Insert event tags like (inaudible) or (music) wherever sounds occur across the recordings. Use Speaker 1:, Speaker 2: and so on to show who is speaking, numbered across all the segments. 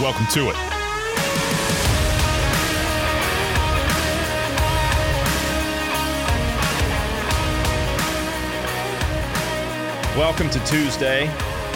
Speaker 1: Welcome to it. Welcome to Tuesday.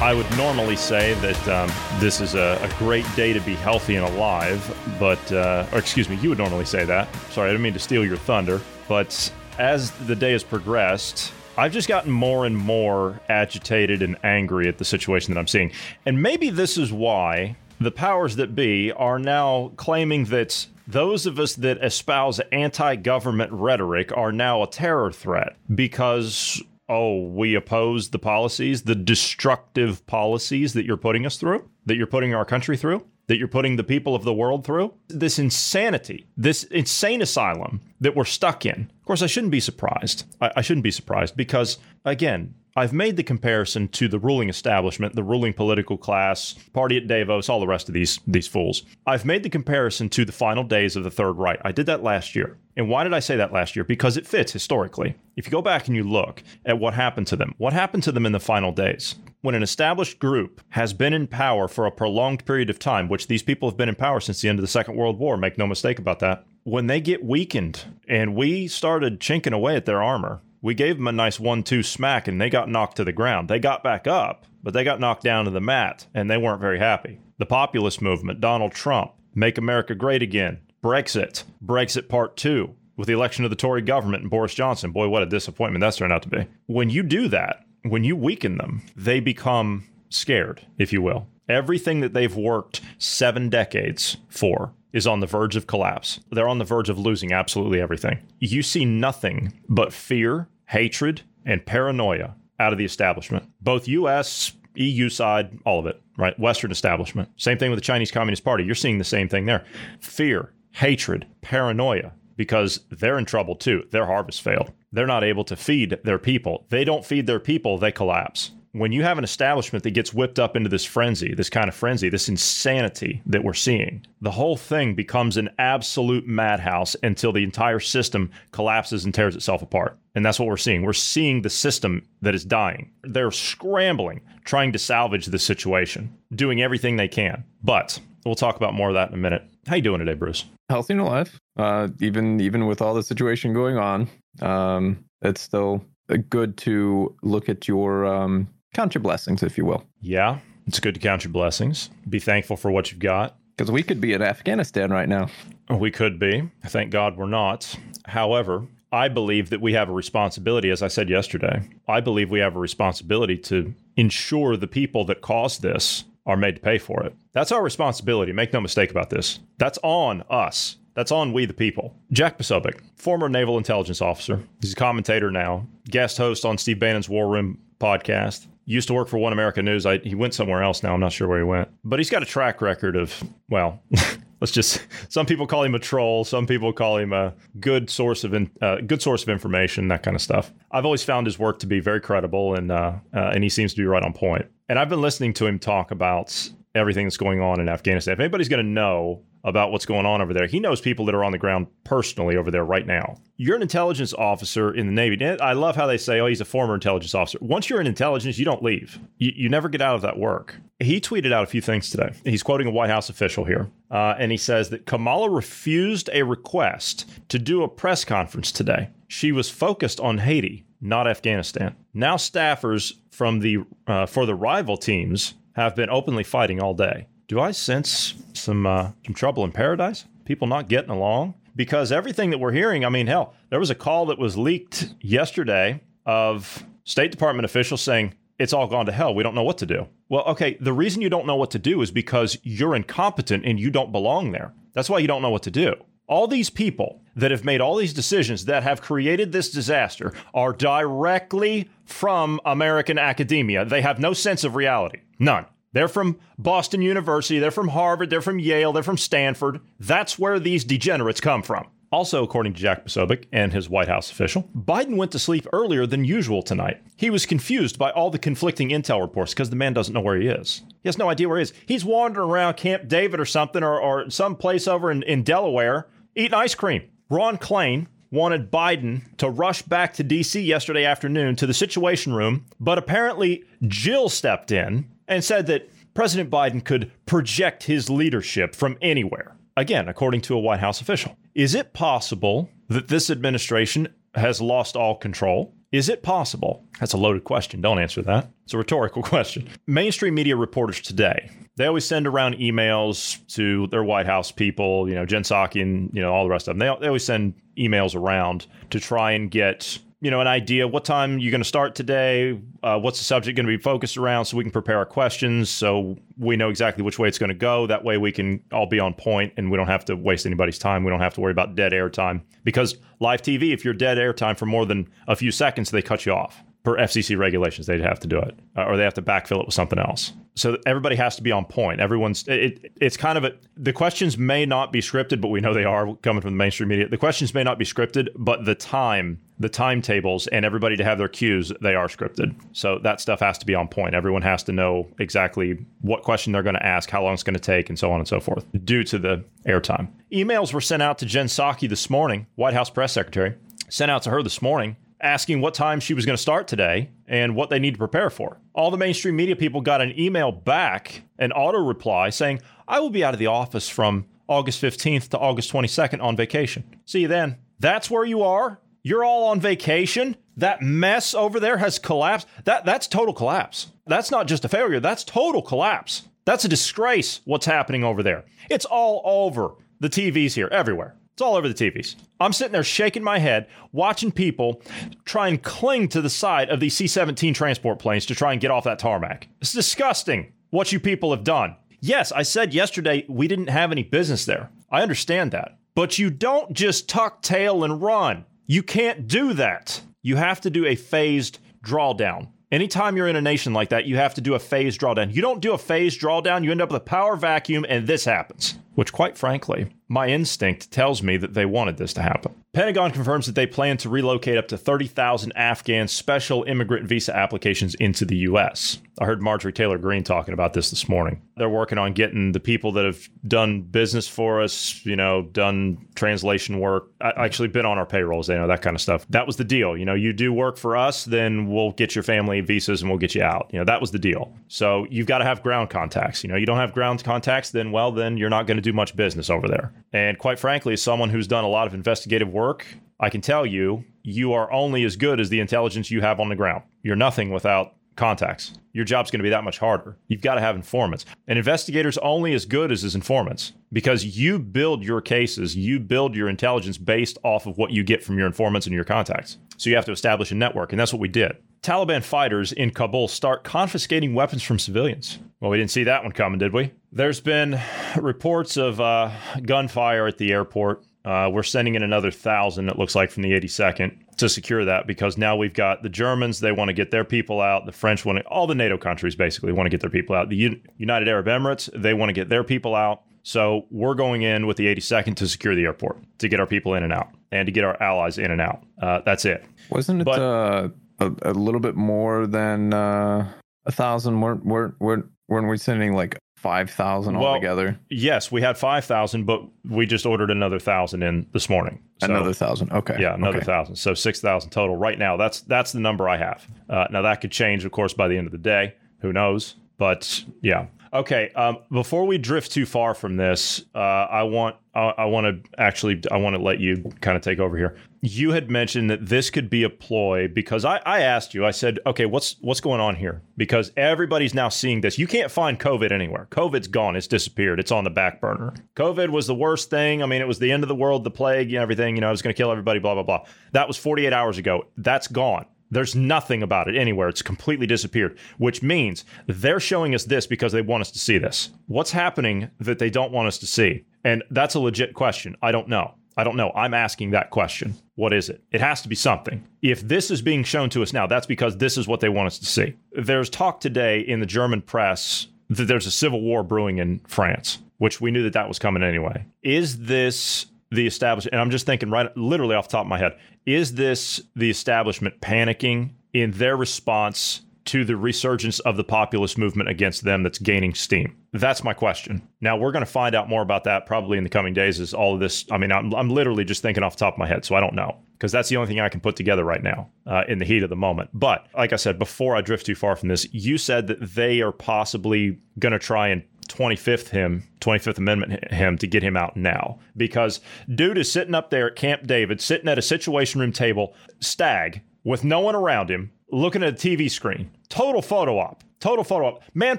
Speaker 1: I would normally say that um, this is a, a, great day to be healthy and alive, but, uh, or excuse me, you would normally say that. Sorry, I didn't mean to steal your thunder. But as the day has progressed, I've just gotten more and more agitated and angry at the situation that I'm seeing. And maybe this is why the powers that be are now claiming that those of us that espouse anti government rhetoric are now a terror threat because oh, we oppose the policies, the destructive policies that you're putting us through, that you're putting our country through, that you're putting the people of the world through. This insanity, this insane asylum that we're stuck in. Of course, I shouldn't be surprised. I, I shouldn't be surprised because, again, I've made the comparison to the ruling establishment, the ruling political class, party at Davos, all the rest of these these fools. I've made the comparison to the final days of the Third Reich. I did that last year. And why did I say that last year? Because it fits historically. If you go back and you look at what happened to them, what happened to them in the final days? When an established group has been in power for a prolonged period of time, which these people have been in power since the end of the Second World War, make no mistake about that, when they get weakened and we started chinking away at their armor, we gave them a nice one two smack and they got knocked to the ground. They got back up, but they got knocked down to the mat and they weren't very happy. The populist movement, Donald Trump, Make America Great Again, Brexit, Brexit Part 2, with the election of the Tory government and Boris Johnson. Boy, what a disappointment that's turned out to be. When you do that, when you weaken them, they become scared, if you will. Everything that they've worked seven decades for is on the verge of collapse. They're on the verge of losing absolutely everything. You see nothing but fear hatred, and paranoia out of the establishment, both US, EU side, all of it, right? Western establishment. Same thing with the Chinese Communist Party. You're seeing the same thing there fear, hatred, paranoia, because they're in trouble too. Their harvest failed. They're not able to feed their people. They don't feed their people, they collapse when you have an establishment that gets whipped up into this frenzy, this kind of frenzy, this insanity that we're seeing, the whole thing becomes an absolute madhouse until the entire system collapses and tears itself apart. And that's what we're seeing. We're seeing the system that is dying. They're scrambling, trying to salvage the situation, doing everything they can. But we'll talk about more of that in a minute. How you doing today, Bruce?
Speaker 2: Healthy and alive. Uh, even even with all the situation going on, um, it's still good to look at your um, count your blessings, if you will.
Speaker 1: Yeah, it's good to count your blessings. Be thankful for what you've got.
Speaker 2: Because we could be in Afghanistan right now.
Speaker 1: We could be. Thank God we're not. However, I believe that we have a responsibility, as I said yesterday. I believe we have a responsibility to ensure the people that caused this are made to pay for it. That's our responsibility. Make no mistake about this. That's on us. That's on we the people. Jack Posobiec, former naval intelligence officer. He's a commentator now, guest host on Steve Bannon's War Room podcast used to work for One America News. I, he went somewhere else now. I'm not sure where he went, but he's got a track record of well. (laughs) let's just some people call him a troll some people call him a good source of in, uh, good source of information that kind of stuff. I've always found his work to be very credible and uh, uh, and he seems to be right on point. And i've been listening to him talk about everything that's going on in afghanistan. If anybody's going to know about what's going on over there. He knows people that are on the ground personally over there right now. You're an intelligence officer in the Navy. I love how they say, oh, he's a former intelligence officer. Once you're in intelligence, you don't leave, you, you never get out of that work. He tweeted out a few things today. He's quoting a White House official here. Uh, and he says that Kamala refused a request to do a press conference today. She was focused on Haiti, not Afghanistan. Now, staffers from the uh, for the rival teams have been openly fighting all day do I sense some uh, some trouble in paradise? People not getting along because everything that we're hearing. I mean, hell, there was a call that was leaked yesterday of State Department officials saying it's all gone to hell. We don't know what to do. Well, okay, the reason you don't know what to do is because you're incompetent and you don't belong there. That's why you don't know what to do. All these people that have made all these decisions that have created this disaster are directly from American academia. They have no sense of reality. None. They're from Boston University, they're from Harvard, they're from Yale, they're from Stanford. That's where these degenerates come from. Also, according to Jack Posobiec and his White House official, Biden went to sleep earlier than usual tonight. He was confused by all the conflicting intel reports because the man doesn't know where he is. He has no idea where he is. He's wandering around Camp David or something or, or some place over in, in Delaware eating ice cream. Ron Klain wanted Biden to rush back to D.C. yesterday afternoon to the Situation Room, but apparently Jill stepped in and said that President Biden could project his leadership from anywhere. Again, according to a White House official. Is it possible that this administration has lost all control? Is it possible? That's a loaded question. Don't answer that. It's a rhetorical (laughs) question. Mainstream media reporters today, they always send around emails to their White House people, you know, Jen Psaki and, you know, all the rest of them. They, they always send emails around to try and get you know, an idea what time you're going to start today, uh, what's the subject going to be focused around, so we can prepare our questions, so we know exactly which way it's going to go. That way, we can all be on point, and we don't have to waste anybody's time. We don't have to worry about dead air time because live TV, if you're dead air time for more than a few seconds, they cut you off. Per FCC regulations, they'd have to do it, uh, or they have to backfill it with something else. So everybody has to be on point. Everyone's it, it's kind of a the questions may not be scripted, but we know they are coming from the mainstream media. The questions may not be scripted, but the time the timetables and everybody to have their cues, they are scripted. So that stuff has to be on point. Everyone has to know exactly what question they're going to ask, how long it's going to take, and so on and so forth, due to the airtime. Emails were sent out to Jen Psaki this morning, White House press secretary, sent out to her this morning asking what time she was going to start today and what they need to prepare for. All the mainstream media people got an email back, an auto reply saying, I will be out of the office from August 15th to August 22nd on vacation. See you then. That's where you are? You're all on vacation. That mess over there has collapsed. That that's total collapse. That's not just a failure, that's total collapse. That's a disgrace what's happening over there. It's all over the TVs here everywhere. It's all over the TVs. I'm sitting there shaking my head, watching people try and cling to the side of these C 17 transport planes to try and get off that tarmac. It's disgusting what you people have done. Yes, I said yesterday we didn't have any business there. I understand that. But you don't just tuck tail and run. You can't do that. You have to do a phased drawdown. Anytime you're in a nation like that, you have to do a phased drawdown. You don't do a phased drawdown, you end up with a power vacuum, and this happens. Which, quite frankly, my instinct tells me that they wanted this to happen. Pentagon confirms that they plan to relocate up to 30,000 Afghan special immigrant visa applications into the U.S. I heard Marjorie Taylor Greene talking about this this morning. They're working on getting the people that have done business for us, you know, done translation work, actually been on our payrolls, they know that kind of stuff. That was the deal. You know, you do work for us, then we'll get your family visas and we'll get you out. You know, that was the deal. So you've got to have ground contacts. You know, you don't have ground contacts, then, well, then you're not going to do much business over there. And quite frankly, as someone who's done a lot of investigative work, I can tell you, you are only as good as the intelligence you have on the ground. You're nothing without contacts. Your job's going to be that much harder. You've got to have informants. An investigator's only as good as his informants because you build your cases, you build your intelligence based off of what you get from your informants and your contacts. So you have to establish a network, and that's what we did. Taliban fighters in Kabul start confiscating weapons from civilians. Well, we didn't see that one coming, did we? There's been reports of uh, gunfire at the airport. Uh, we're sending in another thousand, it looks like, from the 82nd to secure that because now we've got the Germans, they want to get their people out. The French want to, all the NATO countries basically want to get their people out. The U- United Arab Emirates, they want to get their people out. So we're going in with the 82nd to secure the airport, to get our people in and out, and to get our allies in and out. Uh, that's it.
Speaker 2: Wasn't it but, uh, a, a, little bit more than uh, a thousand? Weren't, weren't, weren't, weren't we sending like five thousand well, altogether.
Speaker 1: Yes, we had five thousand, but we just ordered another thousand in this morning.
Speaker 2: So, another thousand. Okay.
Speaker 1: Yeah, another
Speaker 2: okay.
Speaker 1: thousand. So six thousand total right now. That's that's the number I have. Uh, now that could change, of course, by the end of the day. Who knows? But yeah. Okay. Um, before we drift too far from this, uh, I want I, I want to actually I want to let you kind of take over here. You had mentioned that this could be a ploy because I, I asked you. I said, okay, what's what's going on here? Because everybody's now seeing this. You can't find COVID anywhere. COVID's gone. It's disappeared. It's on the back burner. COVID was the worst thing. I mean, it was the end of the world, the plague, and everything. You know, it was going to kill everybody. Blah blah blah. That was 48 hours ago. That's gone. There's nothing about it anywhere. It's completely disappeared, which means they're showing us this because they want us to see this. What's happening that they don't want us to see? And that's a legit question. I don't know. I don't know. I'm asking that question. What is it? It has to be something. If this is being shown to us now, that's because this is what they want us to see. There's talk today in the German press that there's a civil war brewing in France, which we knew that that was coming anyway. Is this the establishment? And I'm just thinking right, literally off the top of my head, is this the establishment panicking in their response to the resurgence of the populist movement against them that's gaining steam? That's my question. Now we're going to find out more about that probably in the coming days. As all of this, I mean, I'm, I'm literally just thinking off the top of my head, so I don't know because that's the only thing I can put together right now uh, in the heat of the moment. But like I said, before I drift too far from this, you said that they are possibly going to try and 25th him, 25th Amendment him to get him out now because dude is sitting up there at Camp David, sitting at a Situation Room table, stag with no one around him, looking at a TV screen. Total photo op. Total photo op. Man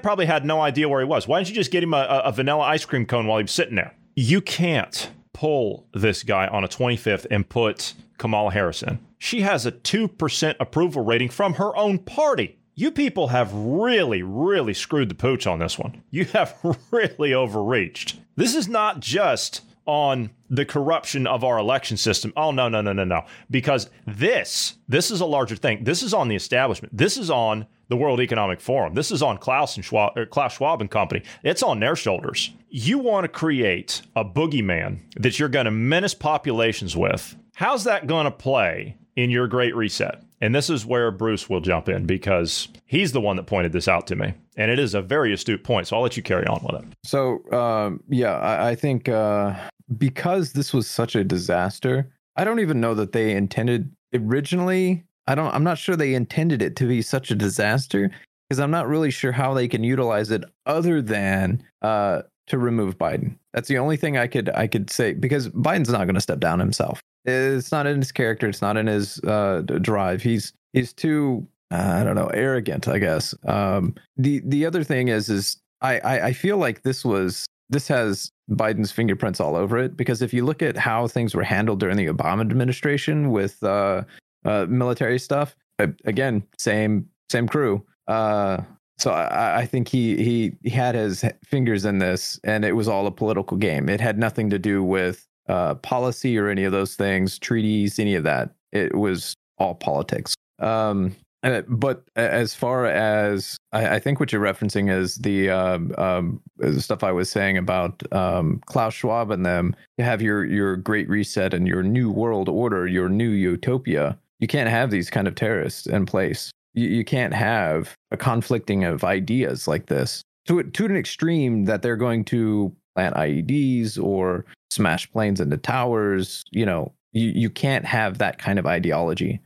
Speaker 1: probably had no idea where he was. Why didn't you just get him a, a vanilla ice cream cone while he was sitting there? You can't pull this guy on a 25th and put Kamala Harris in. She has a 2% approval rating from her own party. You people have really, really screwed the pooch on this one. You have (laughs) really overreached. This is not just on the corruption of our election system. Oh no, no, no, no, no. Because this, this is a larger thing. This is on the establishment. This is on the World Economic Forum. This is on Klaus and Schwab, Klaus Schwab and company. It's on their shoulders. You want to create a boogeyman that you're going to menace populations with. How's that going to play in your Great Reset? And this is where Bruce will jump in because he's the one that pointed this out to me. And it is a very astute point. So I'll let you carry on with it.
Speaker 2: So, um, yeah, I, I think uh, because this was such a disaster, I don't even know that they intended originally. I don't, I'm not sure they intended it to be such a disaster because I'm not really sure how they can utilize it other than uh, to remove Biden. That's the only thing I could I could say because Biden's not going to step down himself. It's not in his character. It's not in his uh, drive. He's he's too I don't know arrogant. I guess. Um, the the other thing is is I, I I feel like this was this has Biden's fingerprints all over it because if you look at how things were handled during the Obama administration with uh, uh, military stuff, again, same same crew. Uh, so I, I, think he he he had his fingers in this, and it was all a political game. It had nothing to do with uh, policy or any of those things, treaties, any of that. It was all politics. Um, uh, but as far as I, I, think what you're referencing is the um, um, stuff I was saying about um, Klaus Schwab and them. You have your your Great Reset and your New World Order, your New Utopia. You can't have these kind of terrorists in place. You, you can't have a conflicting of ideas like this to to an extreme that they're going to plant IEDs or smash planes into towers. You know, you, you can't have that kind of ideology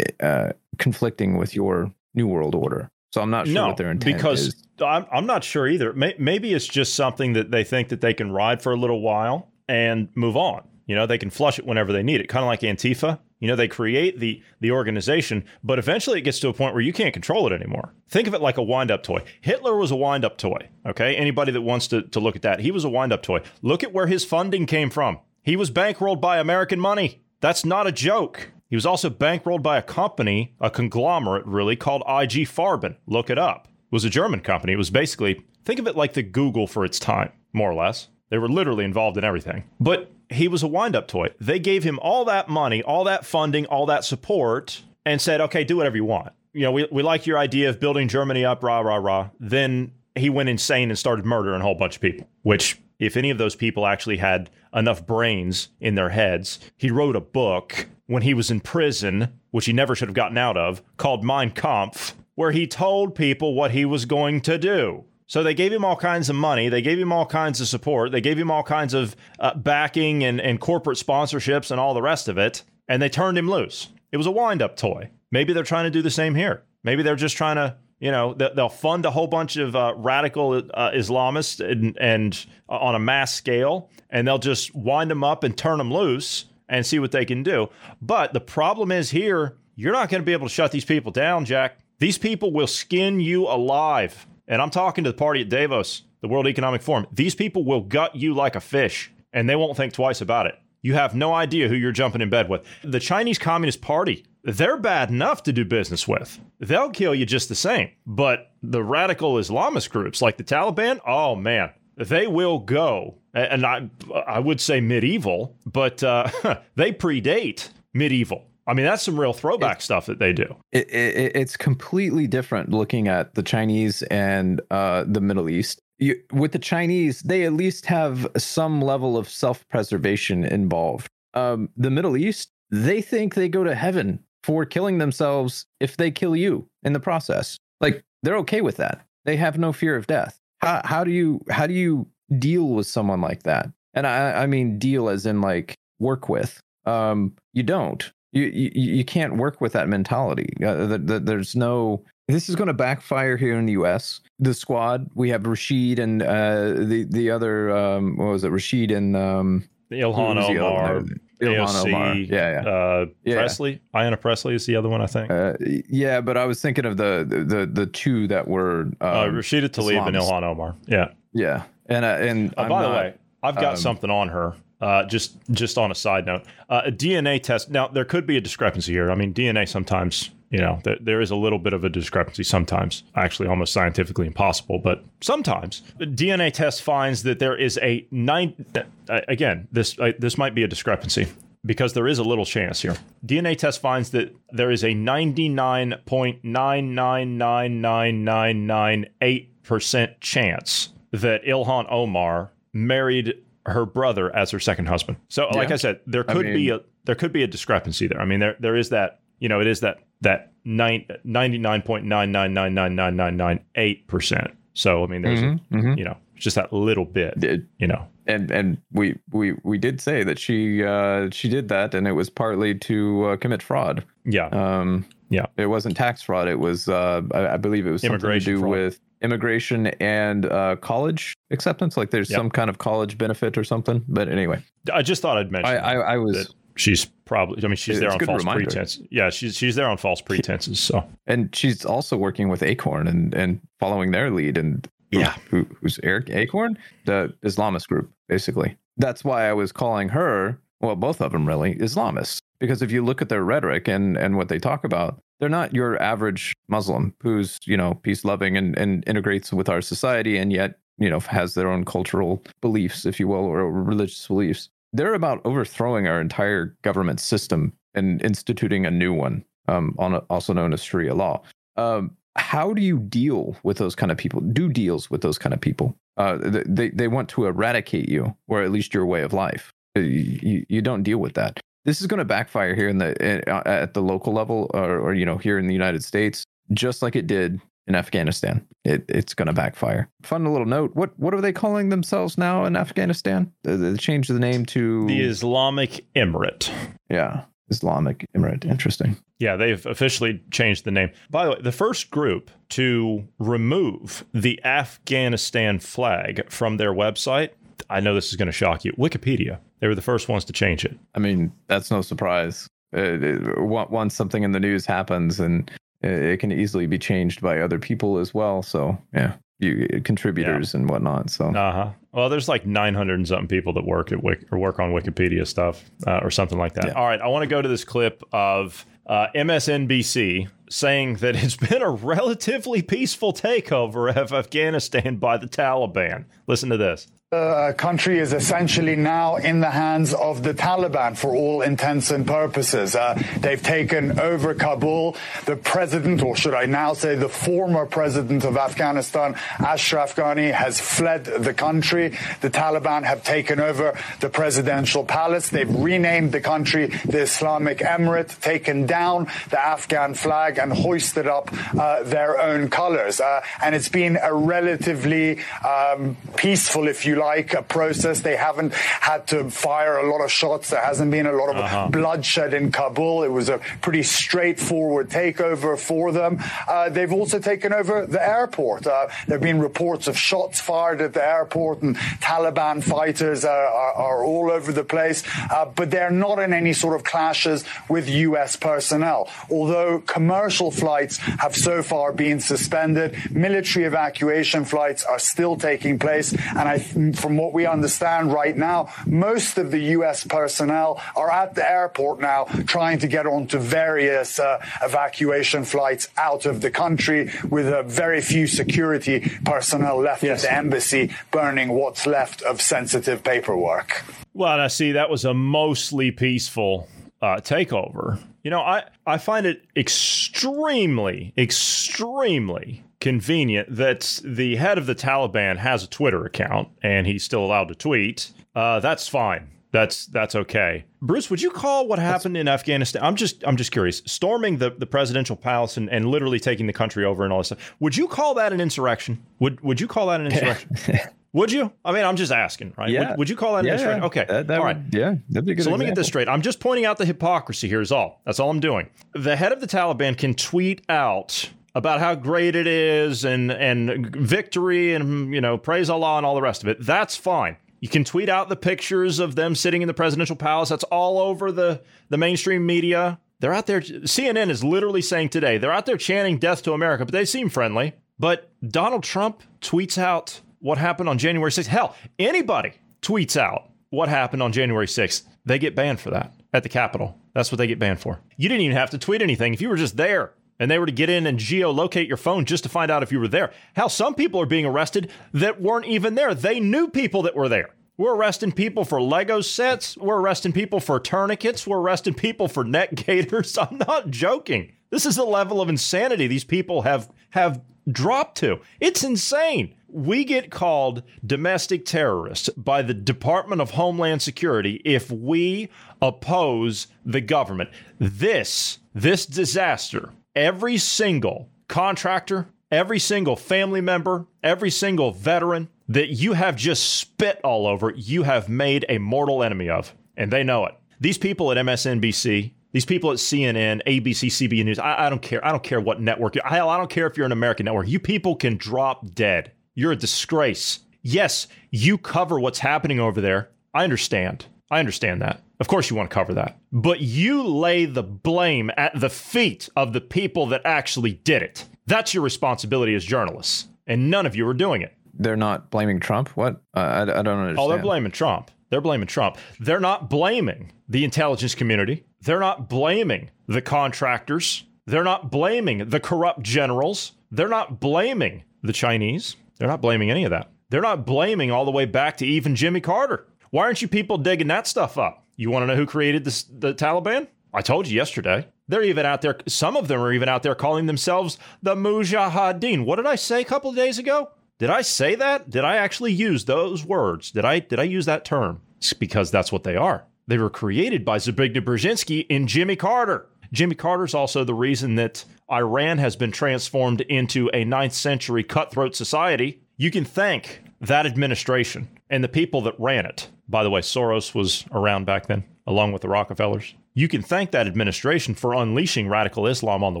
Speaker 2: uh, conflicting with your new world order. So I'm not sure
Speaker 1: no,
Speaker 2: what their intent
Speaker 1: because
Speaker 2: is.
Speaker 1: I'm, I'm not sure either. Maybe it's just something that they think that they can ride for a little while and move on. You know, they can flush it whenever they need it, kind of like Antifa. You know, they create the the organization, but eventually it gets to a point where you can't control it anymore. Think of it like a wind-up toy. Hitler was a wind-up toy. Okay, anybody that wants to to look at that, he was a wind-up toy. Look at where his funding came from. He was bankrolled by American money. That's not a joke. He was also bankrolled by a company, a conglomerate really, called IG Farben. Look it up. It was a German company. It was basically, think of it like the Google for its time, more or less. They were literally involved in everything. But he was a wind up toy. They gave him all that money, all that funding, all that support, and said, okay, do whatever you want. You know, we, we like your idea of building Germany up, rah, rah, rah. Then he went insane and started murdering a whole bunch of people, which, if any of those people actually had enough brains in their heads, he wrote a book when he was in prison, which he never should have gotten out of, called Mein Kampf, where he told people what he was going to do. So they gave him all kinds of money. They gave him all kinds of support. They gave him all kinds of uh, backing and, and corporate sponsorships and all the rest of it. And they turned him loose. It was a wind up toy. Maybe they're trying to do the same here. Maybe they're just trying to, you know, they'll fund a whole bunch of uh, radical uh, Islamists and, and uh, on a mass scale, and they'll just wind them up and turn them loose and see what they can do. But the problem is here, you're not going to be able to shut these people down, Jack. These people will skin you alive and I'm talking to the party at Davos, the World Economic Forum. These people will gut you like a fish, and they won't think twice about it. You have no idea who you're jumping in bed with. The Chinese Communist Party, they're bad enough to do business with. They'll kill you just the same. But the radical Islamist groups like the Taliban, oh man, they will go. And I, I would say medieval, but uh, (laughs) they predate medieval. I mean, that's some real throwback it, stuff that they do.
Speaker 2: It, it, it's completely different looking at the Chinese and uh, the Middle East. you, with the Chinese, they at least have some level of self preservation involved. Um, the Middle East, they think they go to heaven for killing themselves if they kill you in the process. Like they're okay with that. They have no fear of death. How, how do you how do you deal with someone like that? And I, I mean deal as in like work with. Um, you don't. You, you you can't work with that mentality. Uh, the, the, there's no. This is going to backfire here in the U.S. The squad we have Rashid and uh, the the other um, what was it? Rashid and um,
Speaker 1: Ilhan Omar.
Speaker 2: Ilhan
Speaker 1: AOC,
Speaker 2: Omar. Yeah, yeah.
Speaker 1: Uh,
Speaker 2: Yeah.
Speaker 1: Presley, Ayanna Presley is the other one, I think.
Speaker 2: Uh, yeah, but I was thinking of the the the two that were um,
Speaker 1: uh, Rashida Tlaib and Ilhan Omar. Yeah.
Speaker 2: yeah, and uh, and
Speaker 1: Uh, by the way, I've got
Speaker 2: um,
Speaker 1: something on her. Uh, just just on a side note, uh, a DNA test. Now there could be a discrepancy here. I mean, DNA sometimes, you know, there, there is a little bit of a discrepancy. Sometimes, actually, almost scientifically impossible, but sometimes a DNA test finds that there is a nine. Uh, again, this uh, this might be a discrepancy because there is a little chance here. DNA test finds that there is a ninety nine point nine nine nine nine nine nine eight percent chance that Ilhan Omar married her brother as her second husband. So, like I said, there
Speaker 2: I
Speaker 1: could be a there could be a discrepancy there. I mean, there there is that you know it is that that nine ninety nine point nine nine nine nine nine nine nine eight percent. So, I mean, there's
Speaker 2: Mhm, mhm.
Speaker 1: a, you know just that little bit.
Speaker 2: Did-
Speaker 1: You know,
Speaker 2: and and we we we did say that she uh she did that and it was partly to uh, commit fraud
Speaker 1: yeah,
Speaker 2: um
Speaker 1: Yeah.
Speaker 2: it wasn't tax fraud it was uh i, I believe it was something to do
Speaker 1: fraud.
Speaker 2: with immigration and uh college acceptance like there's
Speaker 1: Yep.
Speaker 2: some kind of college benefit or something but anyway
Speaker 1: I just thought I'd mention.
Speaker 2: i i, I was
Speaker 1: that she's probably. I mean, she's there on false
Speaker 2: reminder.
Speaker 1: pretense. Yeah, she's she's there on false pretenses. So
Speaker 2: and she's also working with acorn and and following their lead and
Speaker 1: Yeah.
Speaker 2: who, who's eric acorn the islamist group basically that's why i was calling her well both of them really islamists because if you look at their rhetoric and and what they talk about they're not your average muslim who's you know peace loving and and integrates with our society and yet you know has their own cultural beliefs if you will or religious beliefs. They're about overthrowing our entire government system and instituting a new one um, on a, also known as sharia law. Um, how do you deal with those kind of people do deals with those kind of people? Uh, they, they want to eradicate you or at least your way of life. Uh, you, you don't deal with that this is going to backfire here in the uh, at the local level or, or you know here in the united states just like it did in afghanistan it, it's going to backfire fun little note what what are they calling themselves now in afghanistan they, they changed the name to
Speaker 1: the Islamic Emirate.
Speaker 2: yeah islamic emirate interesting
Speaker 1: Yeah, they've officially changed the name. By the way, the first group to remove the Afghanistan flag from their website, I know this is going to shock you, Wikipedia. They were the first ones to change it.
Speaker 2: I mean, that's no surprise. Uh, it- once something in the news happens, and uh, it can easily be changed by other people as well. So yeah, you contributors and whatnot. So
Speaker 1: Uh huh. Well, there's like 900 and something people that work at Wik- or work on Wikipedia stuff uh, or something like that.
Speaker 2: Yeah.
Speaker 1: All right, I want to go to this clip of uh, MSNBC saying that it's been a relatively peaceful takeover of Afghanistan by the Taliban. Listen to this.
Speaker 3: The country is essentially now in the hands of the Taliban for all intents and purposes. Uh, they've taken over Kabul. The president, or should I now say the former president of Afghanistan, Ashraf Ghani, has fled the country. The Taliban have taken over the presidential palace. They've renamed the country the Islamic Emirate, taken down the Afghan flag, and hoisted up uh, their own colors. Uh, and it's been a relatively um, peaceful, if you like, a process. They haven't had to fire a lot of shots. There hasn't been a lot of bloodshed in Kabul. It was a pretty straightforward takeover for them. Uh, they've also taken over the airport. Uh, there have been reports of shots fired at the airport, and Taliban fighters are, are, are all over the place. Uh, but they're not in any sort of clashes with U.S. personnel. Although commercial flights have so far been suspended, military evacuation flights are still taking place. And I, from what we understand right now, most of the U.S. personnel are at the airport now trying to get onto various uh, evacuation flights out of the country with uh, very few security personnel left at the embassy burning what's left of sensitive paperwork.
Speaker 1: Well, I see, that was a mostly peaceful uh, takeover. You know, I, I find it extremely, extremely convenient that the head of the Taliban has a Twitter account and he's still allowed to tweet. Uh, that's fine. That's that's okay. Bruce, would you call what happened in Afghanistan? I'm just I'm just curious. Storming the, the presidential palace and, and literally taking the country over and all this stuff. Would you call that an insurrection? Would would you call that an insurrection? (laughs) would you? I mean, I'm just asking, right?
Speaker 2: Yeah.
Speaker 1: Would, would you call that an
Speaker 2: Yeah,
Speaker 1: insurrection? Okay.
Speaker 2: That, that
Speaker 1: all
Speaker 2: would. Yeah, that'd be a good.
Speaker 1: So let me get this straight. I'm just pointing out the hypocrisy here is all. That's all I'm doing. The head of the Taliban can tweet out about how great it is and and victory and you know praise Allah and all the rest of it. That's fine. You can tweet out the pictures of them sitting in the presidential palace. That's all over the the mainstream media. They're out there. CNN is literally saying today they're out there chanting "Death to America," but they seem friendly. But Donald Trump tweets out what happened on January 6th. Hell, anybody tweets out what happened on January 6th, they get banned for that at the Capitol. That's what they get banned for. You didn't even have to tweet anything. If you were just there and they were to get in and geolocate your phone just to find out if you were there. Hell, some people are being arrested that weren't even there. They knew people that were there. We're arresting people for Lego sets. We're arresting people for tourniquets. We're arresting people for neck gaiters. (laughs) I'm not joking. This is the level of insanity these people have have dropped to. It's insane. We get called domestic terrorists by the Department of Homeland Security if we oppose the government. This this disaster, every single contractor, every single family member, every single veteran that you have just spit all over, you have made a mortal enemy of, and they know it. These people at MSNBC, these people at CNN, ABC, CBN News, I, I don't care. I don't care what network. I, I don't care if you're an American network. You people can drop dead. You're a disgrace. Yes, you cover what's happening over there. I understand. I understand that. Of course, you want to cover that. But you lay the blame at the feet of the people that actually did it. That's your responsibility as journalists. And none of you are doing it.
Speaker 2: They're not blaming Trump. What? Uh, I, I don't understand.
Speaker 1: Oh, they're blaming Trump. They're blaming Trump. They're not blaming the intelligence community. They're not blaming the contractors. They're not blaming the corrupt generals. They're not blaming the Chinese. They're not blaming any of that. They're not blaming all the way back to even Jimmy Carter. Why aren't you people digging that stuff up? You want to know who created this, the Taliban? I told you yesterday. They're even out there, some of them are even out there calling themselves the Mujahideen. What did I say a couple of days ago? Did I say that? Did I actually use those words? Did I did I use that term? It's because that's what they are. They were created by Zbigniew Brzezinski and Jimmy Carter. Jimmy Carter's also the reason that Iran has been transformed into a 9th century cutthroat society. You can thank that administration and the people that ran it. By the way, Soros was around back then, along with the Rockefellers. You can thank that administration for unleashing radical Islam on the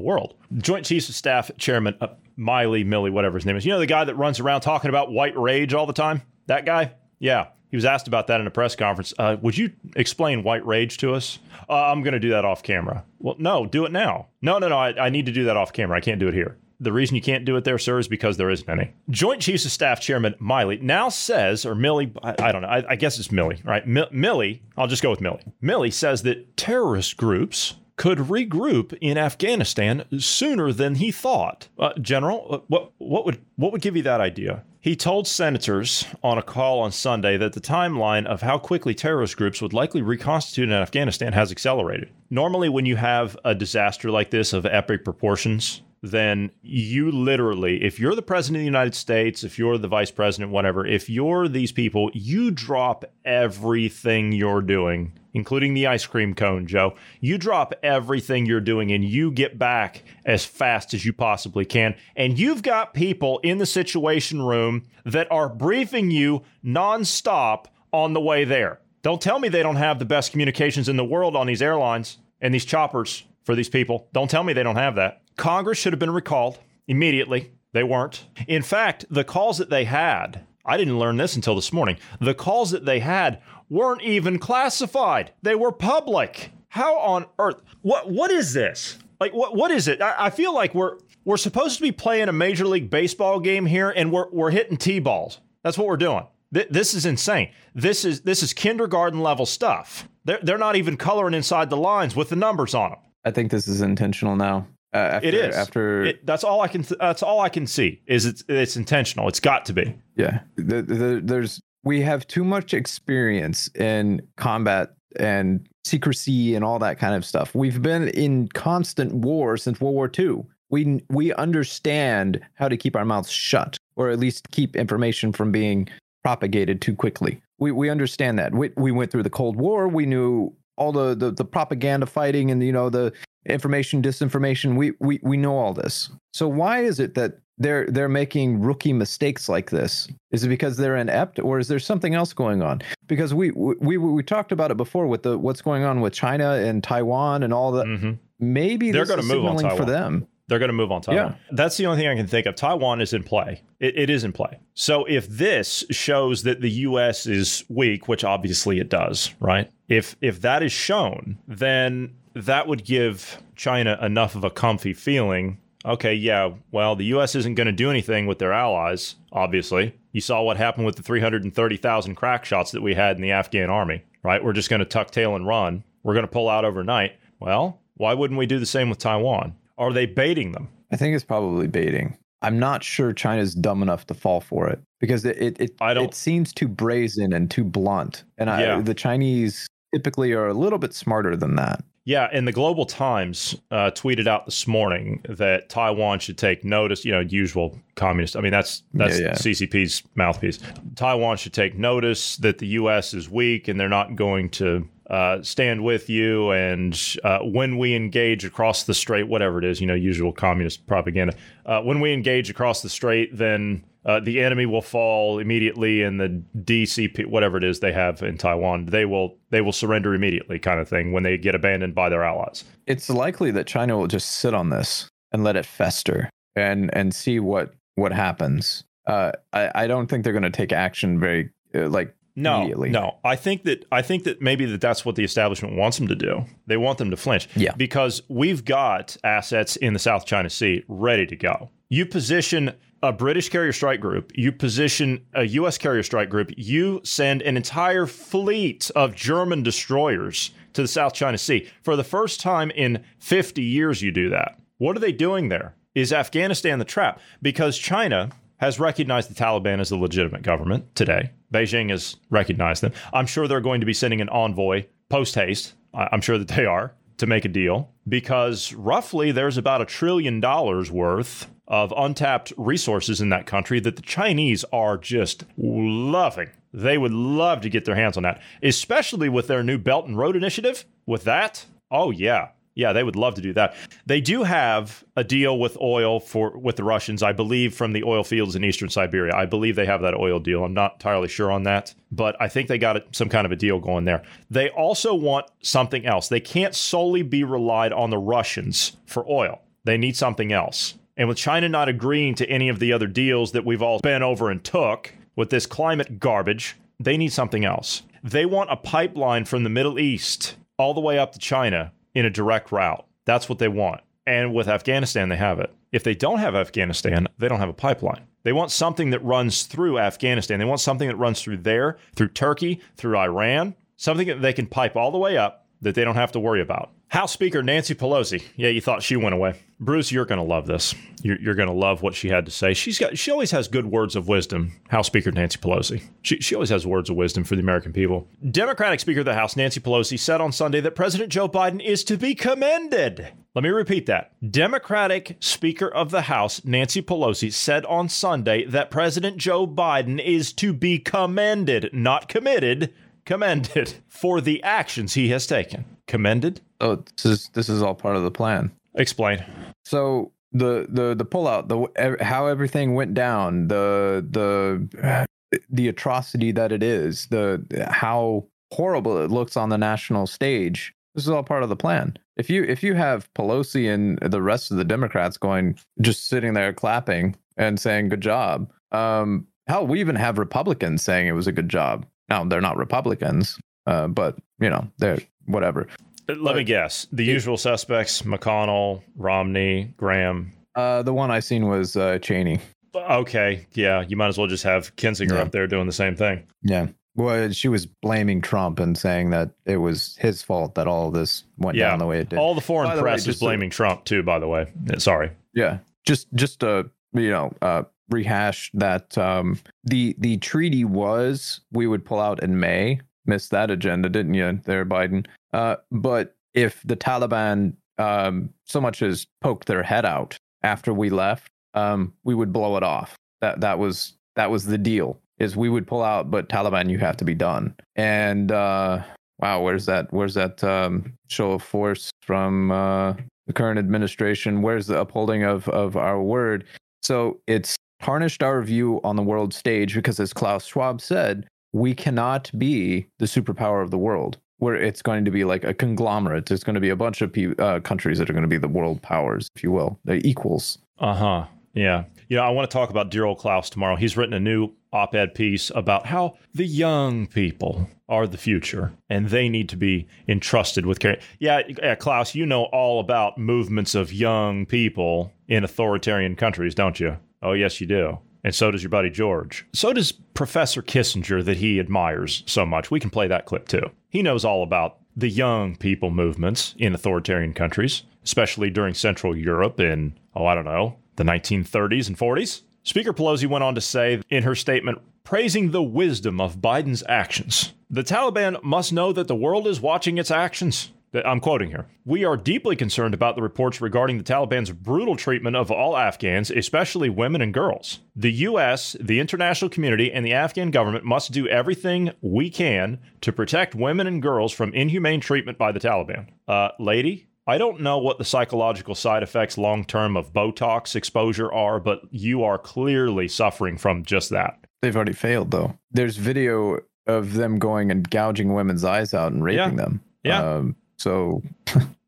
Speaker 1: world. Joint Chiefs of Staff Chairman uh, Miley, Milley, whatever his name is. You know the guy that runs around talking about white rage all the time? That guy? Yeah. He was asked about that in a press conference. Uh, would you explain white rage to us? Uh, I'm going to do that off camera. Well, no, do it now. No, no, no. I, I need to do that off camera. I can't do it here. The reason you can't do it there, sir, is because there isn't any. Joint Chiefs of Staff Chairman Miley now says, or Milley, I, I don't know, I, I guess it's Milley, right? Mi- Milley, I'll just go with Milley. Milley says that terrorist groups could regroup in Afghanistan sooner than he thought. Uh, General, uh, what what would what would give you that idea? He told senators on a call on Sunday that the timeline of how quickly terrorist groups would likely reconstitute in Afghanistan has accelerated. Normally, when you have a disaster like this of epic proportions, then you literally, if you're the president of the United States, if you're the vice president, whatever, if you're these people, you drop everything you're doing, including the ice cream cone, Joe. You drop everything you're doing and you get back as fast as you possibly can. And you've got people in the situation room that are briefing you nonstop on the way there. Don't tell me they don't have the best communications in the world on these airlines and these choppers for these people. Don't tell me they don't have that. Congress should have been recalled immediately. They weren't. In fact, the calls that they had, I didn't learn this until this morning. The calls that they had weren't even classified. They were public. How on earth? What what is this? Like what what is it? I, I feel like we're we're supposed to be playing a major league baseball game here and we're we're hitting T-balls. That's what we're doing. Th- this is insane. This is this is kindergarten level stuff. They're they're not even coloring inside the lines with the numbers on them.
Speaker 2: I think this is intentional now. Uh, after,
Speaker 1: It is
Speaker 2: after
Speaker 1: It- that's all I can. that's all I can see is it's it's intentional. It's got to be.
Speaker 2: Yeah, the, the, there's we have too much experience in combat and secrecy and all that kind of stuff. We've been in constant war since World War II. we we understand how to keep our mouths shut, or at least keep information from being propagated too quickly. We we understand that. We we went through the Cold War. We knew all the the, the propaganda fighting and you know the information disinformation. We we we know all this. So why is it that they're they're making rookie mistakes like this? Is it because they're inept, or is there something else going on? Because we we we, we talked about it before with the what's going on with China and Taiwan and all that.
Speaker 1: Mm-hmm.
Speaker 2: Maybe
Speaker 1: They're gonna move on
Speaker 2: signaling for
Speaker 1: Taiwan.
Speaker 2: them.
Speaker 1: They're going to move on Taiwan.
Speaker 2: Yeah.
Speaker 1: That's the only thing I can think of. Taiwan is in play. It, it is in play. So if this shows that the U.S. is weak, which obviously it does, right? If if that is shown, then that would give China enough of a comfy feeling. Okay, yeah, well, the U.S. isn't going to do anything with their allies. Obviously, you saw what happened with the 330,000 crack shots that we had in the Afghan army, right? We're just going to tuck tail and run. We're going to pull out overnight. Well, why wouldn't we do the same with Taiwan? Are they baiting them?
Speaker 2: I think it's probably baiting. I'm not sure China's dumb enough to fall for it because it it, it,
Speaker 1: I don't-
Speaker 2: it seems too brazen and too blunt. And I,
Speaker 1: Yeah.
Speaker 2: the Chinese typically are a little bit smarter than that.
Speaker 1: Yeah, and the Global Times uh, tweeted out this morning that Taiwan should take notice. You know, usual communist. I mean, that's that's
Speaker 2: Yeah, yeah.
Speaker 1: CCP's mouthpiece. Taiwan should take notice that the U.S. is weak and they're not going to uh, stand with you. And uh, when we engage across the strait, whatever it is, you know, usual communist propaganda. Uh, when we engage across the strait, then uh, the enemy will fall immediately, and the DCP, whatever it is they have in Taiwan, they will they will surrender immediately, kind of thing, when they get abandoned by their allies.
Speaker 2: It's likely that China will just sit on this and let it fester and and see what what happens. Uh, I I don't think they're going to take action very uh, like
Speaker 1: No,
Speaker 2: immediately.
Speaker 1: no. I think that I think that maybe that that's what the establishment wants them to do. They want them to flinch.
Speaker 2: Yeah.
Speaker 1: Because we've got assets in the South China Sea ready to go. You position a British carrier strike group, you position a U.S. carrier strike group, you send an entire fleet of German destroyers to the South China Sea. For the first time in 50 years, you do that. What are they doing there? Is Afghanistan the trap? Because China has recognized the Taliban as a legitimate government today. Beijing has recognized them. I'm sure they're going to be sending an envoy post haste. I'm sure that they are to make a deal because roughly there's about a trillion dollars worth of untapped resources in that country that the Chinese are just loving. They would love to get their hands on that, especially with their new Belt and Road Initiative. With that, oh yeah, yeah, they would love to do that. They do have a deal with oil for with the Russians, I believe, from the oil fields in eastern Siberia. I believe they have that oil deal. I'm not entirely sure on that, but I think they got some kind of a deal going there. They also want something else. They can't solely be relied on the Russians for oil. They need something else. And with China not agreeing to any of the other deals that we've all been over and took with this climate garbage, they need something else. They want a pipeline from the Middle East all the way up to China in a direct route. That's what they want. And with Afghanistan, they have it. If they don't have Afghanistan, they don't have a pipeline. They want something that runs through Afghanistan. They want something that runs through there, through Turkey, through Iran, something that they can pipe all the way up that they don't have to worry about. House Speaker Nancy Pelosi. Yeah, you thought she went away. Bruce, you're going to love this. You're, you're going to love what she had to say. She's got. She always has good words of wisdom. House Speaker Nancy Pelosi. She, she always has words of wisdom for the American people. Democratic Speaker of the House Nancy Pelosi said on Sunday that President Joe Biden is to be commended. Let me repeat that. Democratic Speaker of the House Nancy Pelosi said on Sunday that President Joe Biden is to be commended, not committed, commended for the actions he has taken. Commended?
Speaker 2: Oh, this is this is all part of the plan.
Speaker 1: Explain.
Speaker 2: So the the the pullout, the how everything went down, the the the atrocity that it is, the how horrible it looks on the national stage. This is all part of the plan. If you if you have Pelosi and the rest of the Democrats going just sitting there clapping and saying good job, um, hell, we even have Republicans saying it was a good job. Now they're not Republicans, uh, but you know they're whatever.
Speaker 1: Let me guess. The usual suspects McConnell, Romney, Graham.
Speaker 2: Uh, the one I seen was uh, Cheney.
Speaker 1: Okay. Yeah. You might as well just have Kinzinger
Speaker 2: Yeah.
Speaker 1: up there doing the same thing.
Speaker 2: Yeah. Well, she was blaming Trump and saying that it was his fault that all of this went
Speaker 1: Yeah.
Speaker 2: down the way it did.
Speaker 1: All the foreign
Speaker 2: the way,
Speaker 1: press is blaming Trump, too, by the way. Uh, Sorry.
Speaker 2: yeah. Just just to you know uh, rehash that um, the the treaty was we would pull out in May. Missed that agenda, didn't you, there, Biden? Uh, but if the Taliban um, so much as poked their head out after we left, um, we would blow it off. That that was that was the deal. Is we would pull out, but Taliban, you have to be done. And uh, wow, where's that? Where's that um, show of force from uh, the current administration? Where's the upholding of of our word? So it's tarnished our view on the world stage because, as Klaus Schwab said, we cannot be the superpower of the world. Where it's going to be like a conglomerate. There's going to be a bunch of pe- uh, countries that are going to be the world powers, if you will. They're equals.
Speaker 1: Uh huh. Yeah. You know, I want to talk about dear old Klaus tomorrow. He's written a new op ed piece about how the young people are the future and they need to be entrusted with care. Yeah, yeah, Klaus, you know all about movements of young people in authoritarian countries, don't you? Oh, yes, you do. And so does your buddy George. So does Professor Kissinger, that he admires so much. We can play that clip too. He knows all about the young people movements in authoritarian countries, especially during Central Europe in, oh, I don't know, the 1930s and 40s. Speaker Pelosi went on to say in her statement, praising the wisdom of Biden's actions. The Taliban must know that the world is watching its actions. I'm quoting here. We are deeply concerned about the reports regarding the Taliban's brutal treatment of all Afghans, especially women and girls. The U.S., the international community, and the Afghan government must do everything we can to protect women and girls from inhumane treatment by the Taliban. Uh, lady, I don't know what the psychological side effects long term of Botox exposure are, but you are clearly suffering from just that.
Speaker 2: They've already failed, though. There's video of them going and gouging women's eyes out and raping
Speaker 1: Yeah.
Speaker 2: them.
Speaker 1: Yeah.
Speaker 2: Um, so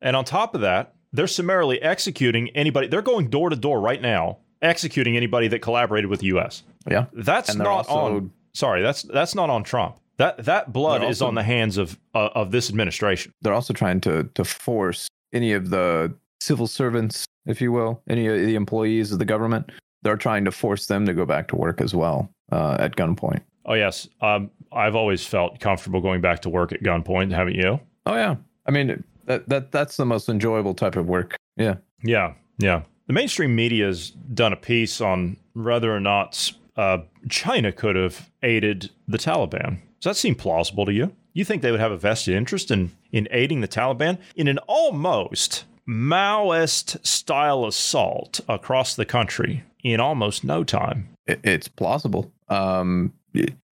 Speaker 1: And on top of that, they're summarily executing anybody. They're going door to door right now, executing anybody that collaborated with the U.S.
Speaker 2: yeah,
Speaker 1: That's not
Speaker 2: also-
Speaker 1: on. Sorry, that's that's not on Trump. That that blood
Speaker 2: They're
Speaker 1: is on the hands of uh, of this administration.
Speaker 2: they're also trying to to force any of the civil servants, if you will, any of the employees of the government. They're trying to force them to go back to work as well uh, at gunpoint.
Speaker 1: Oh yes, um, I've always felt comfortable going back to work at gunpoint, haven't you?
Speaker 2: Oh yeah, I mean that that that's the most enjoyable type of work. Yeah,
Speaker 1: Yeah, yeah. The mainstream media's done a piece on whether or not uh, China could have aided the Taliban. Does that seem plausible to you? You think they would have a vested interest in in aiding the Taliban in an almost Maoist style assault across the country in almost no time?
Speaker 2: it, it's plausible. Um,